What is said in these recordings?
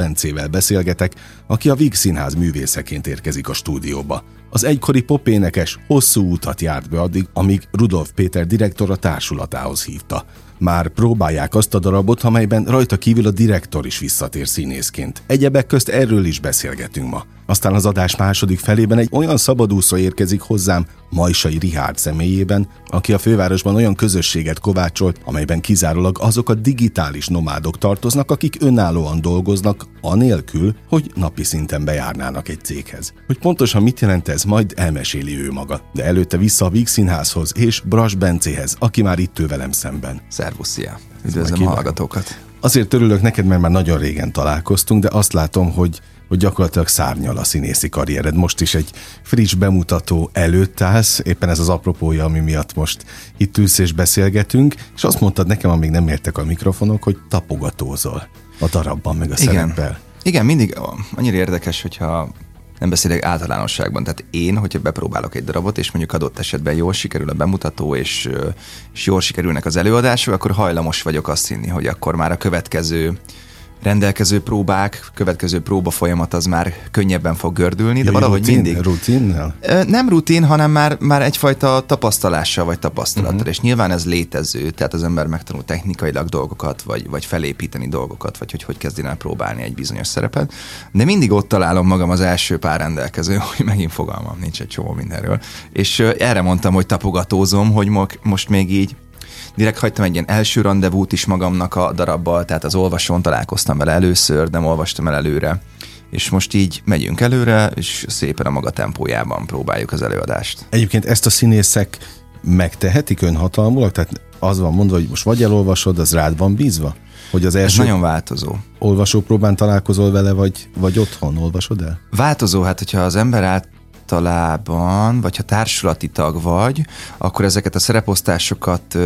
Bencével beszélgetek, aki a Víg Színház művészeként érkezik a stúdióba. Az egykori popénekes hosszú utat járt be addig, amíg Rudolf Péter direktor a társulatához hívta. Már próbálják azt a darabot, amelyben rajta kívül a direktor is visszatér színészként. Egyebek közt erről is beszélgetünk ma. Aztán az adás második felében egy olyan szabadúszó érkezik hozzám, Majsai Rihárd személyében, aki a fővárosban olyan közösséget kovácsolt, amelyben kizárólag azok a digitális nomádok tartoznak, akik önállóan dolgoznak, anélkül, hogy napi szinten bejárnának egy céghez. Hogy pontosan mit jelent ez, majd elmeséli ő maga. De előtte vissza a Víg Színházhoz és Bras Bencéhez, aki már itt ő velem szemben. Szervusz, szia! Üdvözlöm a hallgatókat! Azért örülök neked, mert már nagyon régen találkoztunk, de azt látom, hogy hogy gyakorlatilag szárnyal a színészi karriered. Most is egy friss bemutató előtt állsz, éppen ez az apropója, ami miatt most itt ülsz és beszélgetünk, és azt mondtad nekem, amíg nem értek a mikrofonok, hogy tapogatózol a darabban, meg a Igen. szereppel. Igen, mindig annyira érdekes, hogyha nem beszélek általánosságban. Tehát én, hogyha bepróbálok egy darabot, és mondjuk adott esetben jól sikerül a bemutató, és, és jól sikerülnek az előadások, akkor hajlamos vagyok azt hinni, hogy akkor már a következő rendelkező próbák, következő próba folyamat az már könnyebben fog gördülni, de valahogy rutin, mindig... Rutinnel? Nem rutin, hanem már, már egyfajta tapasztalással vagy tapasztalattal, uh-huh. és nyilván ez létező, tehát az ember megtanul technikailag dolgokat, vagy, vagy felépíteni dolgokat, vagy hogy hogy kezdjen el próbálni egy bizonyos szerepet, de mindig ott találom magam az első pár rendelkező, hogy megint fogalmam nincs egy csomó mindenről, és erre mondtam, hogy tapogatózom, hogy most még így direkt hagytam egy ilyen első rendezvút is magamnak a darabbal, tehát az olvasón találkoztam vele először, nem olvastam el előre. És most így megyünk előre, és szépen a maga tempójában próbáljuk az előadást. Egyébként ezt a színészek megtehetik önhatalmulag? Tehát az van mondva, hogy most vagy elolvasod, az rád van bízva? Hogy az első Ez nagyon változó. Olvasópróbán találkozol vele, vagy, vagy otthon olvasod el? Változó, hát hogyha az ember át általában, vagy ha társulati tag vagy, akkor ezeket a szereposztásokat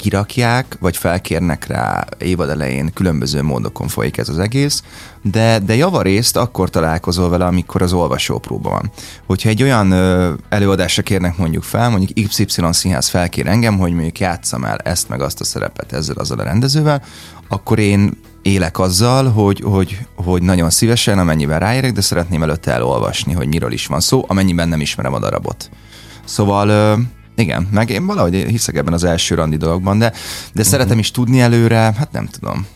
kirakják, vagy felkérnek rá évad elején, különböző módokon folyik ez az egész, de, de javarészt akkor találkozol vele, amikor az olvasópróba van. Hogyha egy olyan ö, előadásra kérnek mondjuk fel, mondjuk XY színház felkér engem, hogy mondjuk játszam el ezt meg azt a szerepet ezzel azzal a rendezővel, akkor én élek azzal, hogy, hogy, hogy nagyon szívesen, amennyiben ráérek, de szeretném előtte elolvasni, hogy miről is van szó, amennyiben nem ismerem a darabot. Szóval igen, meg én valahogy hiszek ebben az első randi dologban, de, de uh-huh. szeretem is tudni előre, hát nem tudom.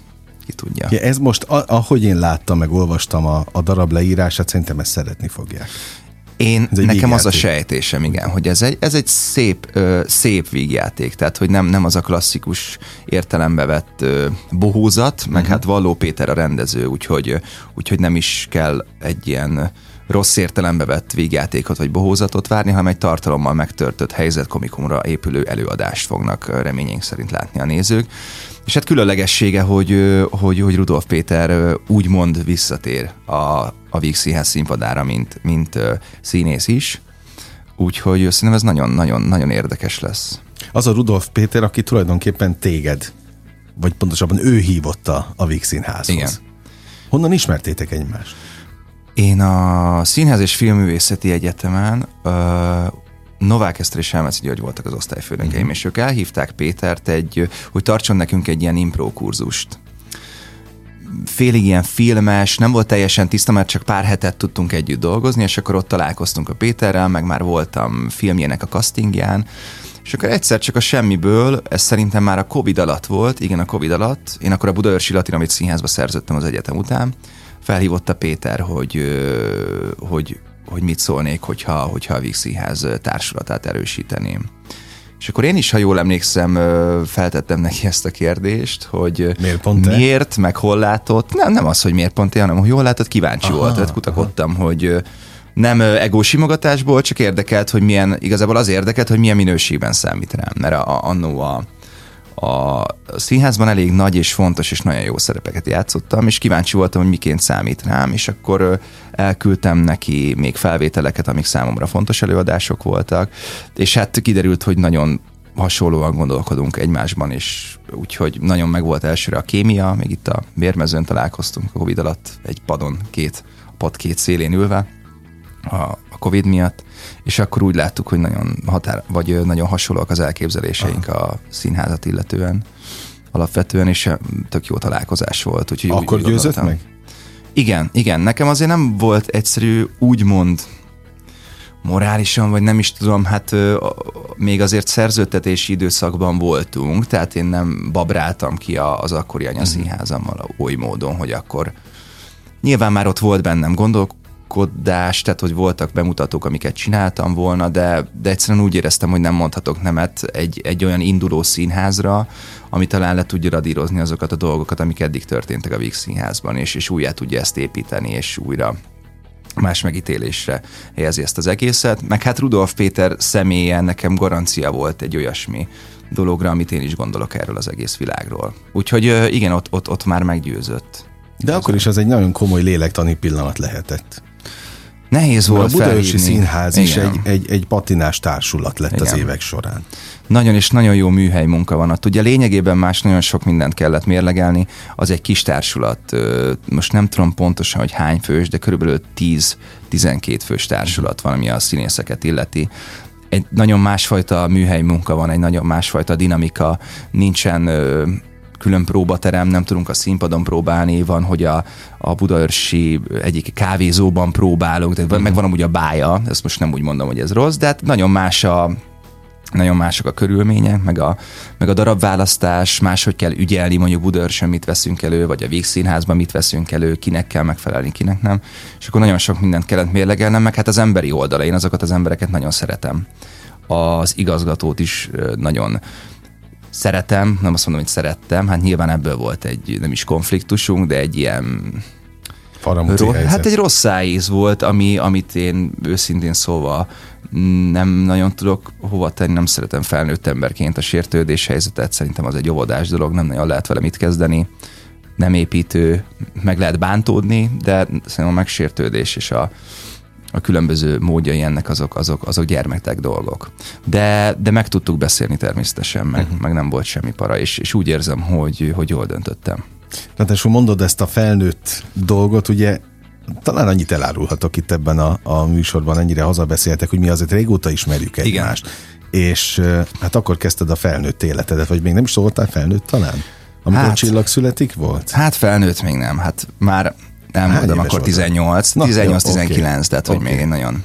Ki tudja. Ja, ez most, ahogy én láttam, meg olvastam a, a darab leírását, szerintem ezt szeretni fogják. Én, nekem az a sejtésem, igen, hogy ez egy, ez egy szép, ö, szép vígjáték, tehát hogy nem, nem az a klasszikus értelembe vett ö, bohózat, meg uh-huh. hát Valló Péter a rendező, úgyhogy, úgyhogy nem is kell egy ilyen rossz értelembe vett végjátékot vagy bohózatot várni, hanem egy tartalommal megtörtött helyzetkomikumra épülő előadást fognak reményénk szerint látni a nézők. És hát különlegessége, hogy, hogy, hogy Rudolf Péter úgymond visszatér a, a Víg Színház színpadára, mint, mint színész is. Úgyhogy szerintem ez nagyon-nagyon érdekes lesz. Az a Rudolf Péter, aki tulajdonképpen téged, vagy pontosabban ő hívotta a Víg Színházhoz. Igen. Honnan ismertétek egymást? Én a Színház és Filmművészeti Egyetemen uh, Novák Eszter és Selmeci György voltak az osztályfőnökeim, uh-huh. és ők elhívták Pétert, egy, hogy tartson nekünk egy ilyen impro kurzust. Félig ilyen filmes, nem volt teljesen tiszta, mert csak pár hetet tudtunk együtt dolgozni, és akkor ott találkoztunk a Péterrel, meg már voltam filmjének a castingján, és akkor egyszer csak a semmiből, ez szerintem már a Covid alatt volt, igen, a Covid alatt, én akkor a Budaörsi Latin, amit színházba szerződtem az egyetem után, felhívott a Péter, hogy, hogy, hogy mit szólnék, hogyha, hogyha a Víg Színház társulatát erősíteném. És akkor én is, ha jól emlékszem, feltettem neki ezt a kérdést, hogy miért, pont miért meg hol látott. Nem, nem az, hogy miért pont én, hanem hogy jól látott, kíváncsi aha, volt. Tehát kutakodtam, aha. hogy nem egó simogatásból, csak érdekelt, hogy milyen, igazából az érdekelt, hogy milyen minőségben számít rám. Mert a, annó a, a színházban elég nagy és fontos és nagyon jó szerepeket játszottam, és kíváncsi voltam, hogy miként számít rám, és akkor elküldtem neki még felvételeket, amik számomra fontos előadások voltak, és hát kiderült, hogy nagyon hasonlóan gondolkodunk egymásban, és úgyhogy nagyon meg volt elsőre a kémia, még itt a mérmezőn találkoztunk a Covid alatt, egy padon, két, pad két szélén ülve a, a Covid miatt, és akkor úgy láttuk, hogy nagyon határ, vagy nagyon hasonlóak az elképzeléseink Aha. a színházat illetően alapvetően, és tök jó találkozás volt. Úgyhogy akkor úgy győzött meg? Igen, igen. Nekem azért nem volt egyszerű úgymond morálisan, vagy nem is tudom, hát ö, még azért szerződtetési időszakban voltunk, tehát én nem babráltam ki a, az akkori anyaszínházammal mhm. oly módon, hogy akkor nyilván már ott volt bennem gondolkodás, tehát hogy voltak bemutatók, amiket csináltam volna, de, de egyszerűen úgy éreztem, hogy nem mondhatok nemet egy, egy olyan induló színházra, ami talán le tudja radírozni azokat a dolgokat, amik eddig történtek a Víg színházban, és, és újjá tudja ezt építeni, és újra más megítélésre helyezi ezt az egészet. Meg hát Rudolf Péter személye nekem garancia volt egy olyasmi dologra, amit én is gondolok erről az egész világról. Úgyhogy igen, ott, ott, ott már meggyőzött. De akkor is az egy nagyon komoly lélektani pillanat lehetett. Nehéz volt A Budaörsi Színház is egy, egy, egy patinás társulat lett Igen. az évek során. Nagyon és nagyon jó műhely munka van ott. Ugye lényegében más nagyon sok mindent kellett mérlegelni. Az egy kis társulat, most nem tudom pontosan, hogy hány fős, de körülbelül 10-12 fős társulat van, ami a színészeket illeti egy nagyon másfajta műhely munka van, egy nagyon másfajta dinamika, nincsen külön próbaterem, nem tudunk a színpadon próbálni, van, hogy a, a budaörsi egyik kávézóban próbálunk, de meg van amúgy a bája, ezt most nem úgy mondom, hogy ez rossz, de hát nagyon más a, nagyon mások a körülmények, meg a, meg a darabválasztás, máshogy kell ügyelni, mondjuk Budörsön mit veszünk elő, vagy a Végszínházban mit veszünk elő, kinek kell megfelelni, kinek nem. És akkor nagyon sok mindent kellett mérlegelnem, meg hát az emberi oldala, én azokat az embereket nagyon szeretem. Az igazgatót is nagyon szeretem, nem azt mondom, hogy szerettem, hát nyilván ebből volt egy nem is konfliktusunk, de egy ilyen ro- Hát egy rossz szájíz volt, ami, amit én őszintén szóval nem nagyon tudok hova tenni, nem szeretem felnőtt emberként a sértődés helyzetet, szerintem az egy óvodás dolog, nem nagyon lehet vele mit kezdeni, nem építő, meg lehet bántódni, de szerintem a megsértődés és a, a különböző módjai ennek azok, azok, azok gyermektek dolgok. De, de meg tudtuk beszélni természetesen, meg, uh-huh. meg nem volt semmi para, és, és úgy érzem, hogy, hogy jól döntöttem. Ráadásul mondod ezt a felnőtt dolgot, ugye talán annyit elárulhatok itt ebben a, a műsorban, ennyire hazabeszéltek, hogy mi azért régóta ismerjük egymást. Igen. És hát akkor kezdted a felnőtt életedet, vagy még nem is szóltál felnőtt talán? Amikor hát, csillag születik volt? Hát felnőtt még nem, hát már elmondom, akkor 18, 18-19, okay. tehát hogy okay. még egy nagyon,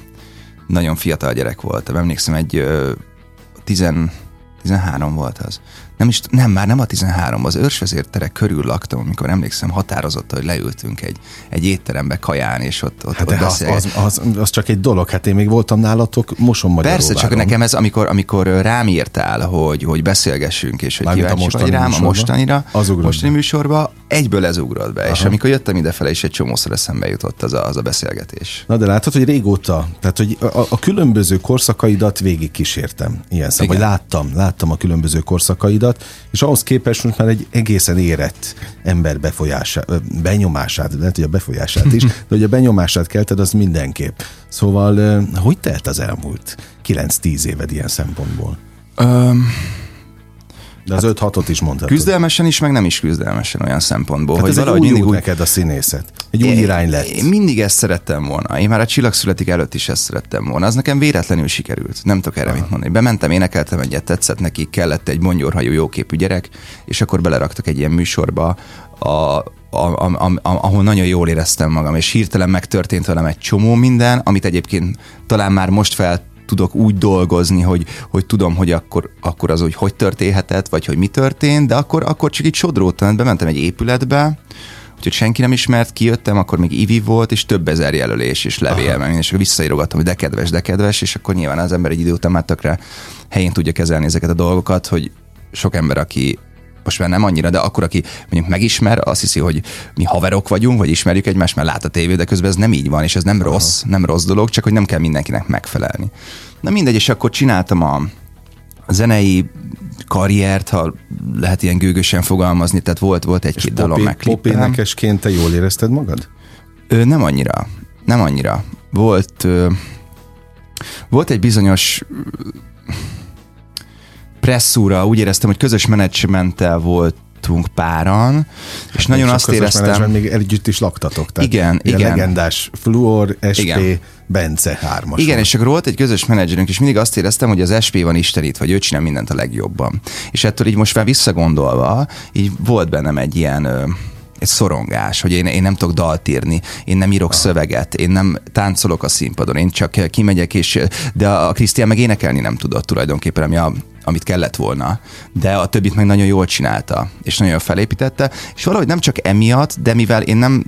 nagyon fiatal gyerek voltam. Emlékszem, egy 10, 13 volt az nem is, nem, már nem a 13, az őrsvezérterek körül laktam, amikor emlékszem határozott, hogy leültünk egy, egy étterembe kaján, és ott, ott, hát ott az, az, az, az, csak egy dolog, hát én még voltam nálatok moson Persze, csak nekem ez, amikor, amikor rám írtál, hogy, hogy beszélgessünk, és hogy kíváncsi vagy rám műsorba, a mostanira, az mostani műsorba, egyből ez ugrott be, Aha. és amikor jöttem idefele, is egy csomószor eszembe jutott az a, az a beszélgetés. Na de látod, hogy régóta, tehát hogy a, a különböző korszakaidat végig kísértem, ilyen szem, vagy láttam, láttam a különböző korszakaidat, és ahhoz képest most már egy egészen érett ember befolyását, benyomását, lehet, hogy a befolyását is, de hogy a benyomását kelted, az mindenképp. Szóval, hogy telt az elmúlt 9-10 éved ilyen szempontból? Um, de az 5-6-ot hát is mondhatod. Küzdelmesen is, meg nem is küzdelmesen olyan szempontból. Hát hogy ez valahogy mindig úgy... neked a színészet. Egy új irány lett. Én mindig ezt szerettem volna. Én már a csillag születik előtt is ezt szerettem volna. Az nekem véletlenül sikerült. Nem tudok erre Aha. mit mondani. Bementem, énekeltem egyet, tetszett neki, kellett egy mondjorhajú, jóképű gyerek, és akkor beleraktak egy ilyen műsorba, a, a, a, a, ahol nagyon jól éreztem magam, és hirtelen megtörtént velem egy csomó minden, amit egyébként talán már most fel tudok úgy dolgozni, hogy, hogy tudom, hogy akkor, akkor az, hogy hogy történhetett, vagy hogy mi történt, de akkor, akkor csak így sodródtam, bementem egy épületbe, úgyhogy senki nem ismert, kijöttem, akkor még Ivi volt, és több ezer jelölés és levél, meg és akkor visszaírogattam, hogy de kedves, de kedves, és akkor nyilván az ember egy idő után már tökre helyén tudja kezelni ezeket a dolgokat, hogy sok ember, aki most már nem annyira, de akkor, aki mondjuk megismer, azt hiszi, hogy mi haverok vagyunk, vagy ismerjük egymást, mert lát a tévé, de közben ez nem így van, és ez nem Aha. rossz, nem rossz dolog, csak hogy nem kell mindenkinek megfelelni. Na mindegy, és akkor csináltam a zenei karriert, ha lehet ilyen gőgösen fogalmazni, tehát volt, volt egy-két dalom meg Pop énekesként te jól érezted magad? Ö, nem annyira. Nem annyira. Volt, ö, volt egy bizonyos presszúra, úgy éreztem, hogy közös menedzsmenttel volt voltunk páran, és nagyon azt éreztem... még együtt is laktatok. Tehát igen, igen. legendás Fluor, SP, igen. Bence hármas. Igen, és akkor volt egy közös menedzserünk, és mindig azt éreztem, hogy az SP van istenít, vagy ő csinál mindent a legjobban. És ettől így most már visszagondolva, így volt bennem egy ilyen egy szorongás, hogy én, én nem tudok dalt írni, én nem írok Aha. szöveget, én nem táncolok a színpadon, én csak kimegyek, és de a Krisztián meg énekelni nem tudott tulajdonképpen, ami a, amit kellett volna, de a többit meg nagyon jól csinálta, és nagyon jól felépítette, és valahogy nem csak emiatt, de mivel én nem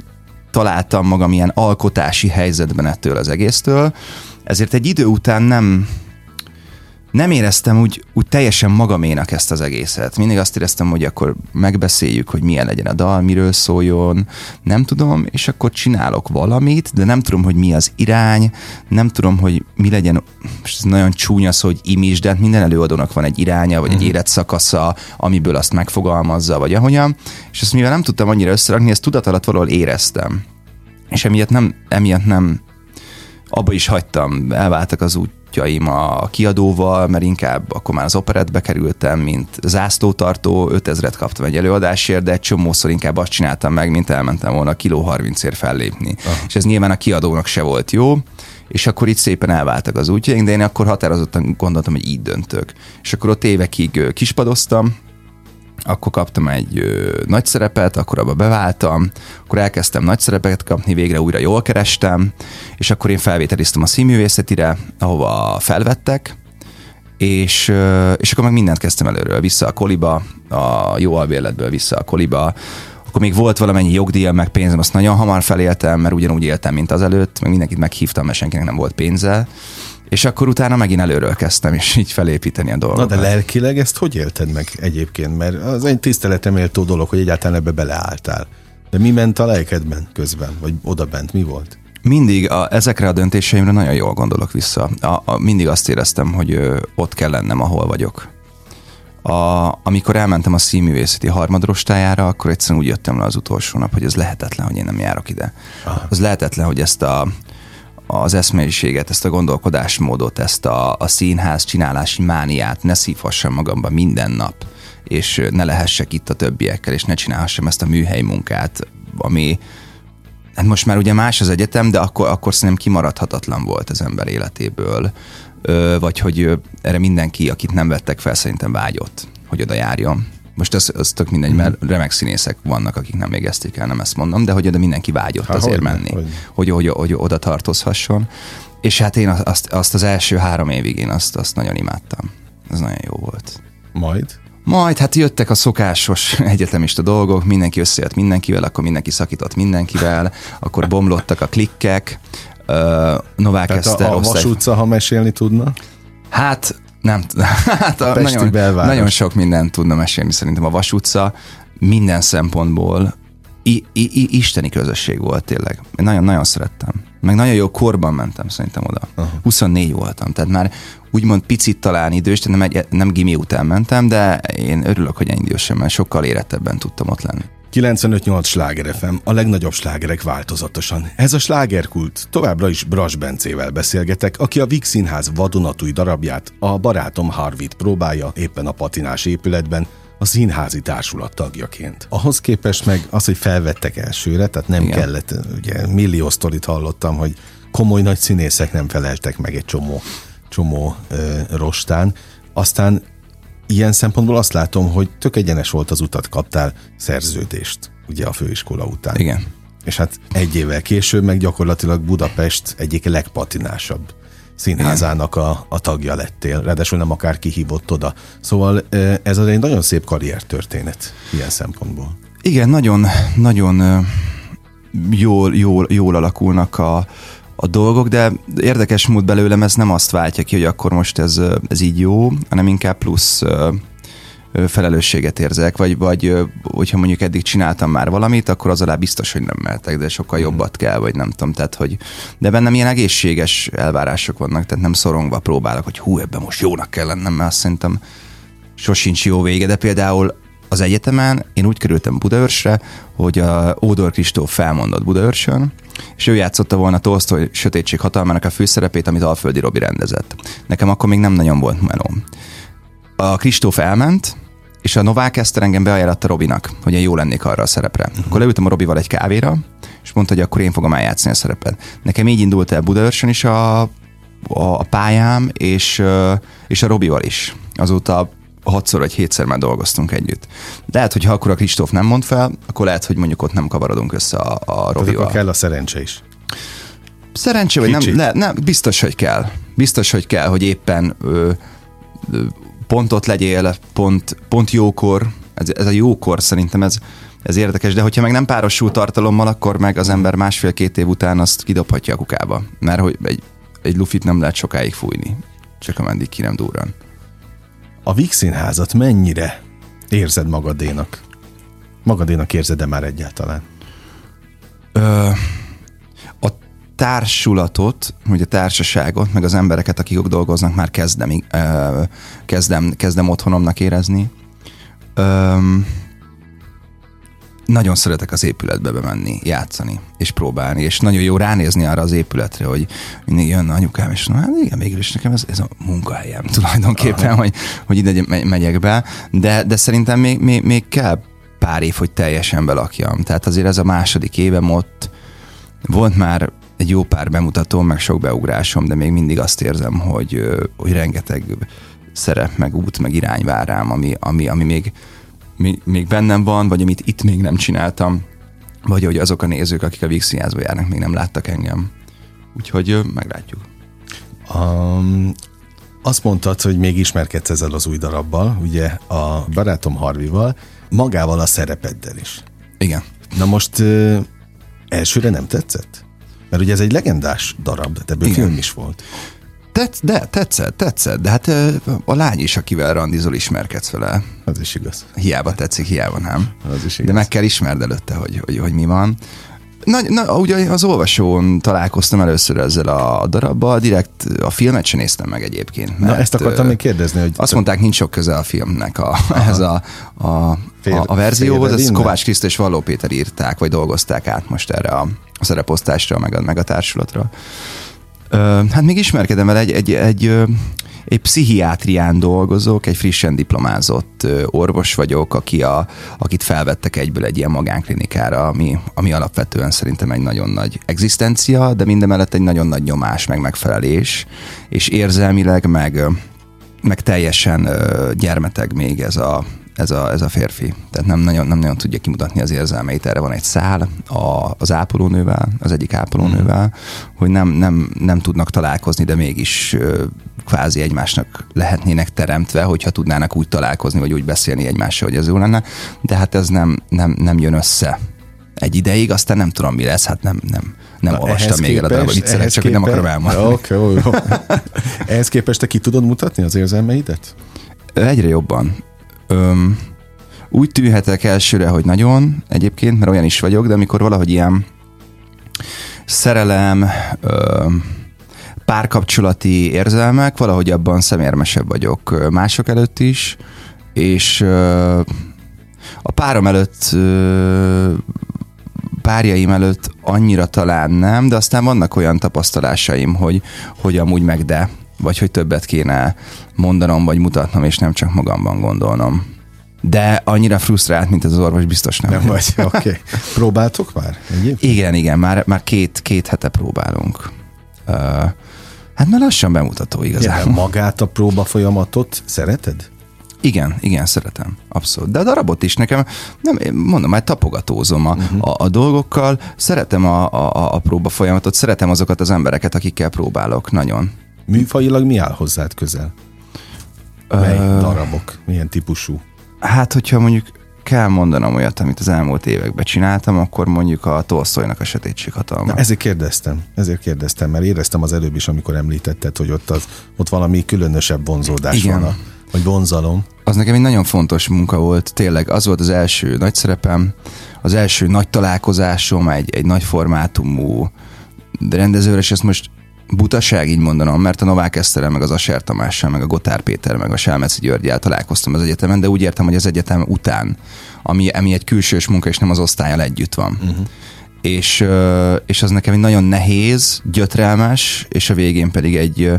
találtam magam ilyen alkotási helyzetben ettől az egésztől, ezért egy idő után nem, nem éreztem úgy, úgy teljesen magaménak ezt az egészet. Mindig azt éreztem, hogy akkor megbeszéljük, hogy milyen legyen a dal, miről szóljon, nem tudom, és akkor csinálok valamit, de nem tudom, hogy mi az irány, nem tudom, hogy mi legyen, és ez nagyon csúnya szó, hogy imis, de hát minden előadónak van egy iránya, vagy egy mhm. életszakasza, amiből azt megfogalmazza, vagy ahogyan, és ezt mivel nem tudtam annyira összerakni, ezt tudat alatt valahol éreztem. És emiatt nem, emiatt nem abba is hagytam, elváltak az út útjaim a kiadóval, mert inkább akkor már az operetbe kerültem, mint zászlótartó, 5000-et kaptam egy előadásért, de egy csomószor inkább azt csináltam meg, mint elmentem volna kiló 30-ért fellépni. Aha. És ez nyilván a kiadónak se volt jó, és akkor itt szépen elváltak az útjaink, de én akkor határozottan gondoltam, hogy így döntök. És akkor ott évekig kispadoztam, akkor kaptam egy ö, nagy szerepet, akkor abba beváltam, akkor elkezdtem nagy szerepeket kapni, végre újra jól kerestem, és akkor én felvételiztem a színművészetire, ahova felvettek, és, és akkor meg mindent kezdtem előről, vissza a koliba, a jó albérletből vissza a koliba, akkor még volt valamennyi jogdíjam, meg pénzem, azt nagyon hamar feléltem, mert ugyanúgy éltem, mint az előtt, meg mindenkit meghívtam, mert senkinek nem volt pénze, és akkor utána megint előről kezdtem, és így felépíteni a dolgokat. Na de lelkileg ezt hogy élted meg egyébként? Mert az egy tiszteleteméltó dolog, hogy egyáltalán ebbe beleálltál. De mi ment a lelkedben közben? Vagy oda bent mi volt? Mindig a, ezekre a döntéseimre nagyon jól gondolok vissza. A, a, mindig azt éreztem, hogy ö, ott kell lennem, ahol vagyok. A, amikor elmentem a színművészeti harmadrostájára, akkor egyszerűen úgy jöttem le az utolsó nap, hogy ez lehetetlen, hogy én nem járok ide. Aha. Az lehetetlen, hogy ezt a az eszmélyiséget, ezt a gondolkodásmódot, ezt a, a színház csinálási mániát ne szívhassam magamba minden nap, és ne lehessek itt a többiekkel, és ne csinálhassam ezt a műhely munkát, ami hát most már ugye más az egyetem, de akkor, akkor szerintem kimaradhatatlan volt az ember életéből, Ö, vagy hogy erre mindenki, akit nem vettek fel, szerintem vágyott, hogy oda járjon. Most az, az tök mindegy, mert mhm. remek színészek vannak, akik nem végezték el, nem ezt mondom, de hogy oda mindenki vágyott Há, azért hogy menni, hogy. Hogy, hogy, hogy oda tartozhasson. És hát én azt, azt az első három évig én azt, azt nagyon imádtam. Ez nagyon jó volt. Majd? Majd hát jöttek a szokásos egyetemista dolgok, mindenki összejött mindenkivel, akkor mindenki szakított mindenkivel, akkor bomlottak a klikkek, uh, Novák Tehát Eszter, a, a Vas utca, ha mesélni tudna? Hát nem. Hát a, a nagyon, nagyon sok mindent tudna mesélni szerintem a Vas utca. Minden szempontból i, i, i, isteni közösség volt tényleg. Én nagyon-nagyon szerettem. Meg nagyon jó korban mentem szerintem oda. Aha. 24 voltam, tehát már úgymond picit talán idős, de nem, egy, nem gimi után mentem, de én örülök, hogy ennyi idősen, mert sokkal érettebben tudtam ott lenni. 95-8 sláger FM, a legnagyobb slágerek változatosan. Ez a slágerkult. Továbbra is Bras Bencével beszélgetek, aki a Vix Színház vadonatúj darabját, a barátom Harvit próbálja éppen a patinás épületben, a színházi társulat tagjaként. Ahhoz képest meg az, hogy felvettek elsőre, tehát nem Igen. kellett, ugye millió sztorit hallottam, hogy komoly nagy színészek nem feleltek meg egy csomó, csomó ö, rostán. Aztán ilyen szempontból azt látom, hogy tök egyenes volt az utat, kaptál szerződést, ugye a főiskola után. Igen. És hát egy évvel később meg gyakorlatilag Budapest egyik legpatinásabb színházának a, a tagja lettél, ráadásul nem akár kihívott oda. Szóval ez az egy nagyon szép karriertörténet ilyen szempontból. Igen, nagyon, nagyon jól, jól, jól alakulnak a, a dolgok, de érdekes mód belőlem ez nem azt váltja ki, hogy akkor most ez, ez így jó, hanem inkább plusz felelősséget érzek, vagy, vagy hogyha mondjuk eddig csináltam már valamit, akkor az alá biztos, hogy nem mehetek, de sokkal hmm. jobbat kell, vagy nem tudom, tehát hogy de bennem ilyen egészséges elvárások vannak, tehát nem szorongva próbálok, hogy hú, ebben most jónak kell lennem, mert azt szerintem sosincs jó vége, de például az egyetemen én úgy kerültem Budaörsre, hogy a Ódor Kristóf felmondott Budaörsön, és ő játszotta volna Tolstoy Sötétség hatalmának a főszerepét, amit Alföldi Robi rendezett. Nekem akkor még nem nagyon volt melóm. A Kristóf elment, és a Novák Eszter engem beajánlotta Robinak, hogy én jó lennék arra a szerepre. Uh-huh. Akkor leültem a Robival egy kávéra, és mondta, hogy akkor én fogom eljátszani a szerepet. Nekem így indult el Budaörsön is a, a, a pályám, és, és a Robival is. Azóta hatszor vagy hétszer már dolgoztunk együtt. Lehet, hogy ha akkor a Kristóf nem mond fel, akkor lehet, hogy mondjuk ott nem kavarodunk össze a, a Robival. akkor kell a szerencse is. Szerencse, vagy nem, ne, nem, biztos, hogy kell. Biztos, hogy kell, hogy éppen ö, ö, pontot legyél, pont, pont jókor, ez, ez a jókor szerintem ez, ez érdekes, de hogyha meg nem párosul tartalommal, akkor meg az ember másfél-két év után azt kidobhatja a kukába. Mert hogy egy, egy lufit nem lehet sokáig fújni, csak ameddig ki nem durran. A Színházat mennyire érzed magadénak? Magadénak érzed-e már egyáltalán? Ö, a társulatot, vagy a társaságot, meg az embereket, akik ott dolgoznak, már kezdem, ö, kezdem, kezdem otthonomnak érezni. Ö, nagyon szeretek az épületbe bemenni, játszani és próbálni, és nagyon jó ránézni arra az épületre, hogy mindig jön anyukám, és na, hát igen, mégis nekem ez, ez a munkahelyem tulajdonképpen, Aha. hogy, hogy ide megyek be, de, de szerintem még, még, még kell pár év, hogy teljesen belakjam. Tehát azért ez a második évem ott volt már egy jó pár bemutatóm, meg sok beugrásom, de még mindig azt érzem, hogy, hogy rengeteg szerep, meg út, meg irány vár rám, ami, ami, ami még, még bennem van, vagy amit itt még nem csináltam, vagy hogy azok a nézők, akik a Víg járnak, még nem láttak engem. Úgyhogy meglátjuk. Um, azt mondtad, hogy még ismerkedsz ezzel az új darabbal, ugye a barátom Harvival, magával a szerepeddel is. Igen. Na most ö, elsőre nem tetszett? Mert ugye ez egy legendás darab, de ebből film is volt. Tetsz, de tetszett, tetszett, de hát a lány is, akivel randizol, ismerkedsz vele. Az is igaz. Hiába tetszik, hiába nem. Az is igaz. De meg kell ismerd előtte, hogy, hogy, hogy mi van. Na, na, ugye az olvasón találkoztam először ezzel a darabbal, direkt a filmet sem néztem meg egyébként. Mert, na ezt akartam még kérdezni, hogy... Azt mondták, nincs sok köze a filmnek a, ez a, a, a, a verzióhoz, ezt Kovács Krisztus és Valló Péter írták, vagy dolgozták át most erre a, a szereposztásra, meg a, meg a társulatra. Hát még ismerkedem el egy, egy, egy, egy pszichiátrián dolgozok, egy frissen diplomázott orvos vagyok, aki a, akit felvettek egyből egy ilyen magánklinikára, ami, ami alapvetően szerintem egy nagyon nagy egzisztencia, de mindemellett egy nagyon nagy nyomás, meg megfelelés, és érzelmileg, meg, meg teljesen gyermeteg még ez a, ez a, ez a férfi. Tehát nem nagyon, nem nagyon tudja kimutatni az érzelmeit. Erre van egy szál a, az ápolónővel, az egyik ápolónővel, mm. hogy nem, nem, nem tudnak találkozni, de mégis kvázi egymásnak lehetnének teremtve, hogyha tudnának úgy találkozni, vagy úgy beszélni egymással, hogy ez jó lenne. De hát ez nem, nem, nem jön össze egy ideig, aztán nem tudom, mi lesz, hát nem, nem, nem Na, olvastam még el a darabot, viccelek, csak képest, nem akarom elmondani. Oké, okay, jó, jó. ehhez képest te ki tudod mutatni az érzelmeidet? Egyre jobban. Öm, úgy tűhetek elsőre, hogy nagyon egyébként, mert olyan is vagyok, de amikor valahogy ilyen szerelem, öm, párkapcsolati érzelmek, valahogy abban szemérmesebb vagyok mások előtt is, és ö, a párom előtt ö, párjaim előtt annyira talán nem, de aztán vannak olyan tapasztalásaim, hogy, hogy amúgy meg de vagy hogy többet kéne mondanom, vagy mutatnom, és nem csak magamban gondolnom. De annyira frusztrált, mint ez az orvos, biztos nem. Nem vagy, oké. Okay. Próbáltok már? Egyébként? Igen, igen, már, már két, két hete próbálunk. Uh, hát már lassan bemutató igazából. Igen, magát a próba folyamatot szereted? Igen, igen, szeretem, abszolút. De a darabot is nekem, nem, mondom, már tapogatózom a, uh-huh. a, a dolgokkal, szeretem a, a, a próba folyamatot, szeretem azokat az embereket, akikkel próbálok, nagyon. Műfajilag mi áll hozzád közel? Mely uh, darabok? Milyen típusú? Hát, hogyha mondjuk kell mondanom olyat, amit az elmúlt években csináltam, akkor mondjuk a Tolstoynak a sötétség hatalma. Na, ezért kérdeztem, ezért kérdeztem, mert éreztem az előbb is, amikor említetted, hogy ott, az, ott valami különösebb vonzódás Igen. van, a, vagy vonzalom. Az nekem egy nagyon fontos munka volt, tényleg az volt az első nagy szerepem, az első nagy találkozásom egy, egy nagy formátumú rendezőre, és ezt most butaság így mondanom, mert a Novák Eszterrel, meg az Aser Tamással, meg a Gotár Péter, meg a Selmeci Györgyel találkoztam az egyetemen, de úgy értem, hogy az egyetem után, ami, ami egy külsős munka, és nem az osztályal együtt van. Uh-huh. És, és az nekem egy nagyon nehéz, gyötrelmes, és a végén pedig egy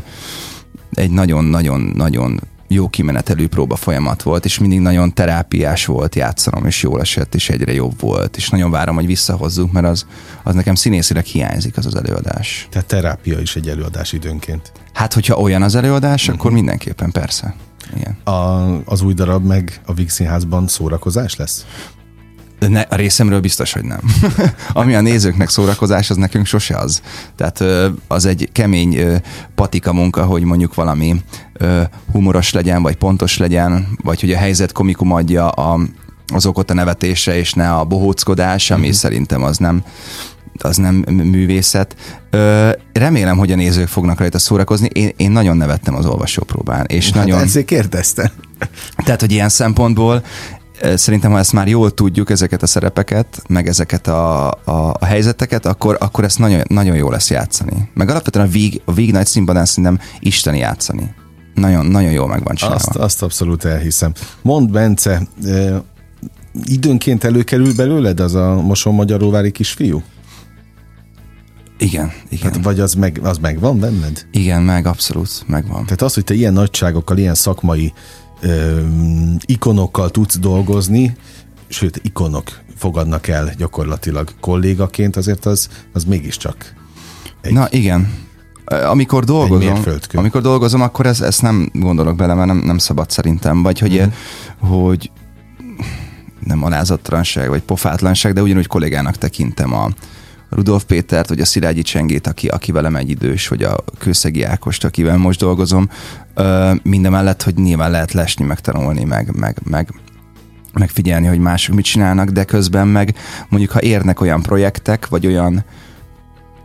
egy nagyon-nagyon-nagyon jó kimenetelő próba folyamat volt, és mindig nagyon terápiás volt játszanom, és jól esett, és egyre jobb volt, és nagyon várom, hogy visszahozzuk, mert az, az nekem színészileg hiányzik az az előadás. Tehát terápia is egy előadás időnként. Hát, hogyha olyan az előadás, uh-huh. akkor mindenképpen persze. Igen. A, az új darab meg a Víg Színházban szórakozás lesz? Ne, a részemről biztos, hogy nem. Ami a nézőknek szórakozás, az nekünk sose az. Tehát az egy kemény patika munka, hogy mondjuk valami humoros legyen, vagy pontos legyen, vagy hogy a helyzet komikum adja a, az okot a nevetésre, és ne a bohóckodás, ami uh-huh. szerintem az nem az nem művészet. Ö, remélem, hogy a nézők fognak rajta szórakozni. Én, én nagyon nevettem az olvasópróbán. És hát nagyon... ezért kérdeztem. Tehát, hogy ilyen szempontból szerintem, ha ezt már jól tudjuk, ezeket a szerepeket, meg ezeket a, a, a helyzeteket, akkor, akkor ezt nagyon, nagyon jó lesz játszani. Meg alapvetően a Vig, a Vig nagy színpadán szerintem isteni játszani. Nagyon, nagyon jól meg van csinálva. Azt, azt abszolút elhiszem. Mond Bence, időnként előkerül belőled az a moson magyaróvári kisfiú? Igen, igen. Hát, vagy az, meg, az megvan benned? Igen, meg abszolút megvan. Tehát az, hogy te ilyen nagyságokkal, ilyen szakmai ö, ikonokkal tudsz dolgozni, sőt, ikonok fogadnak el gyakorlatilag kollégaként, azért az, az mégiscsak egy, Na igen, amikor dolgozom, amikor dolgozom, akkor ez, ezt nem gondolok bele, mert nem, nem szabad szerintem. Vagy hogy, mm. hogy nem alázatlanság, vagy pofátlanság, de ugyanúgy kollégának tekintem a, Rudolf Pétert, vagy a Szilágyi Csengét, aki, aki velem egy idős, vagy a Kőszegi Ákost, akivel most dolgozom, mindemellett, hogy nyilván lehet lesni, megtanulni, meg, meg, meg, megfigyelni, hogy mások mit csinálnak, de közben meg mondjuk, ha érnek olyan projektek, vagy olyan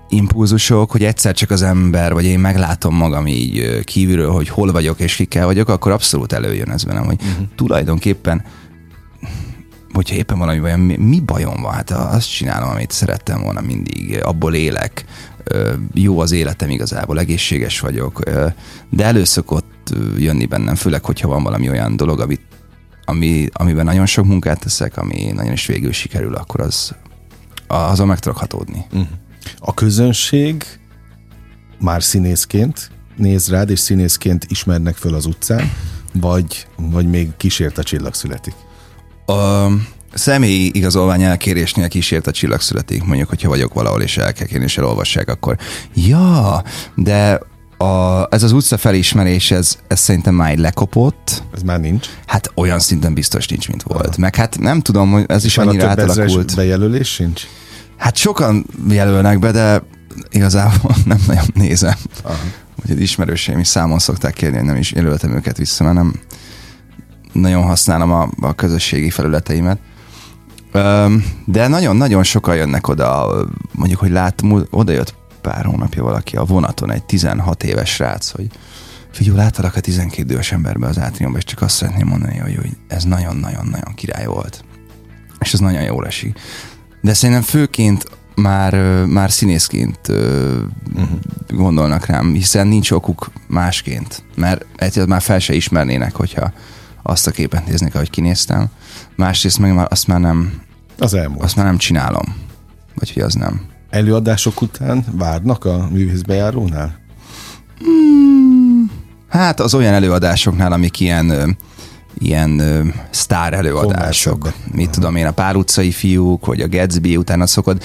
impulzusok, hogy egyszer csak az ember, vagy én meglátom magam így kívülről, hogy hol vagyok és kikkel vagyok, akkor abszolút előjön ez velem, hogy uh-huh. tulajdonképpen hogyha éppen valami bajom, mi, mi bajom van? Hát azt csinálom, amit szerettem volna mindig, abból élek, jó az életem igazából, egészséges vagyok, de előszokott jönni bennem, főleg, hogyha van valami olyan dolog, amit, ami, amiben nagyon sok munkát teszek, ami nagyon is végül sikerül, akkor az azon meg tudok hatódni. Mhm. A közönség már színészként néz rád, és színészként ismernek föl az utcán, vagy, vagy még kísért a csillag születik? A személyi igazolvány elkérésnél kísért a csillag születik, mondjuk, hogyha vagyok valahol és el kell kérni, és elolvassák, akkor ja, de a, ez az utca felismerés, ez, ez szerintem már egy lekopott. Ez már nincs? Hát olyan szinten biztos nincs, mint volt. Aha. Meg hát nem tudom, hogy ez is már annyira átalakult. bejelölés sincs? Hát sokan jelölnek be, de igazából nem nagyon nézem. Aha. Úgyhogy ismerőseim is számon szokták kérni, hogy nem is jelöltem őket vissza, mert nem, nagyon használom a, a közösségi felületeimet. De nagyon-nagyon sokan jönnek oda, mondjuk, hogy lát, oda jött pár hónapja valaki a vonaton, egy 16 éves srác, hogy figyelj, láttalak a 12 idős emberbe az átriumba, és csak azt szeretném mondani, hogy, hogy ez nagyon-nagyon-nagyon király volt. És ez nagyon jól esik. De szerintem főként már, már színészként uh-huh. gondolnak rám, hiszen nincs okuk másként, mert egyébként már fel se ismernének, hogyha azt a képet néznék, ahogy kinéztem. Másrészt meg már azt már nem, az elmúlt. Azt már nem csinálom. Vagy hogy az nem. Előadások után várnak a művészbejárónál? Hmm, hát az olyan előadásoknál, amik ilyen ilyen ö, sztár előadások. Mit tudom én, a pár utcai fiúk, vagy a Gatsby, utána szokott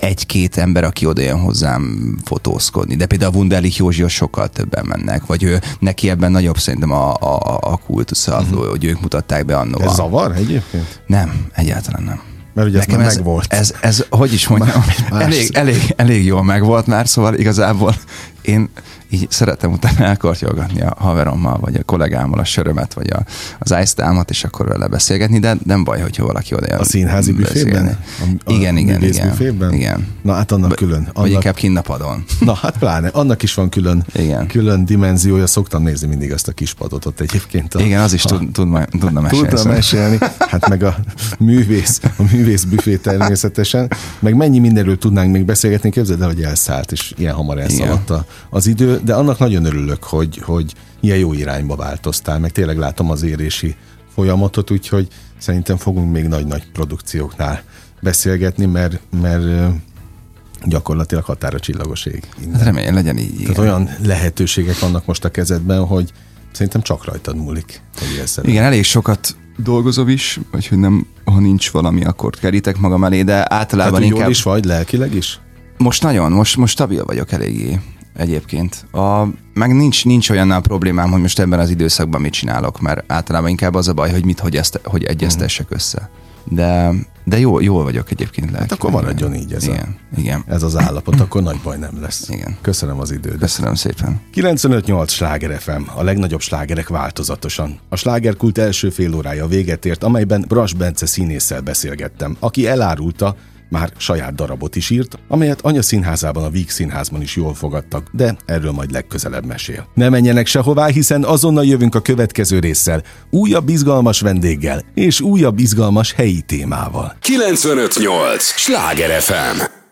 egy-két ember, aki oda jön hozzám fotózkodni. De például a Wunderlich Józsi sokkal többen mennek, vagy ő, neki ebben nagyobb szerintem a, a, a kultusza, uh-huh. hogy ők mutatták be annól. Ez zavar egyébként? Nem, egyáltalán nem. Mert ugye Nekem ez, megvolt. Ez, ez, hogy is mondjam, elég, elég, elég jól megvolt már, szóval igazából én, így szeretem utána elkortyolgatni a haverommal, vagy a kollégámmal a sörömet, vagy a, az ice és akkor vele beszélgetni, de nem baj, hogyha valaki oda jön. A színházi büfében? A, igen, igen, igen. Büfében? Igen. Na hát annak külön. Annak... Vagy inkább kinnapadon. Na hát pláne, annak is van külön, igen. külön dimenziója. Szoktam nézni mindig ezt a kis padot ott egyébként. A, igen, az is tud, tud, majd, tudna mesélni. Tudna mesélni. Hát meg a művész, a művész büfé természetesen. Meg mennyi mindenről tudnánk még beszélgetni, képzeld el, hogy elszállt, és ilyen hamar elszaladt az idő, de annak nagyon örülök, hogy, hogy ilyen jó irányba változtál, meg tényleg látom az érési folyamatot, úgyhogy szerintem fogunk még nagy-nagy produkcióknál beszélgetni, mert, mert gyakorlatilag határa csillagos ég. Hát remélem, legyen így. Tehát olyan lehetőségek vannak most a kezedben, hogy szerintem csak rajtad múlik, hogy Igen, elég sokat dolgozom is, vagy hogy nem, ha nincs valami, akkor kerítek magam elé, de általában Tehát, inkább... jól is vagy, lelkileg is? Most nagyon, most, most stabil vagyok eléggé egyébként. A, meg nincs, nincs olyannál problémám, hogy most ebben az időszakban mit csinálok, mert általában inkább az a baj, hogy mit, hogy, ezt, hogy egyeztessek össze. De, de jó, jól vagyok egyébként lelki. Hát akkor maradjon így ez, igen, a, igen. ez az állapot, akkor nagy baj nem lesz. Igen. Köszönöm az időt. Köszönöm szépen. 95-8 sláger FM, a legnagyobb slágerek változatosan. A slágerkult első fél órája véget ért, amelyben Bras Bence színésszel beszélgettem, aki elárulta, már saját darabot is írt, amelyet anya színházában, a Víg színházban is jól fogadtak, de erről majd legközelebb mesél. Ne menjenek sehová, hiszen azonnal jövünk a következő résszel, újabb izgalmas vendéggel és újabb izgalmas helyi témával. 958! Sláger FM!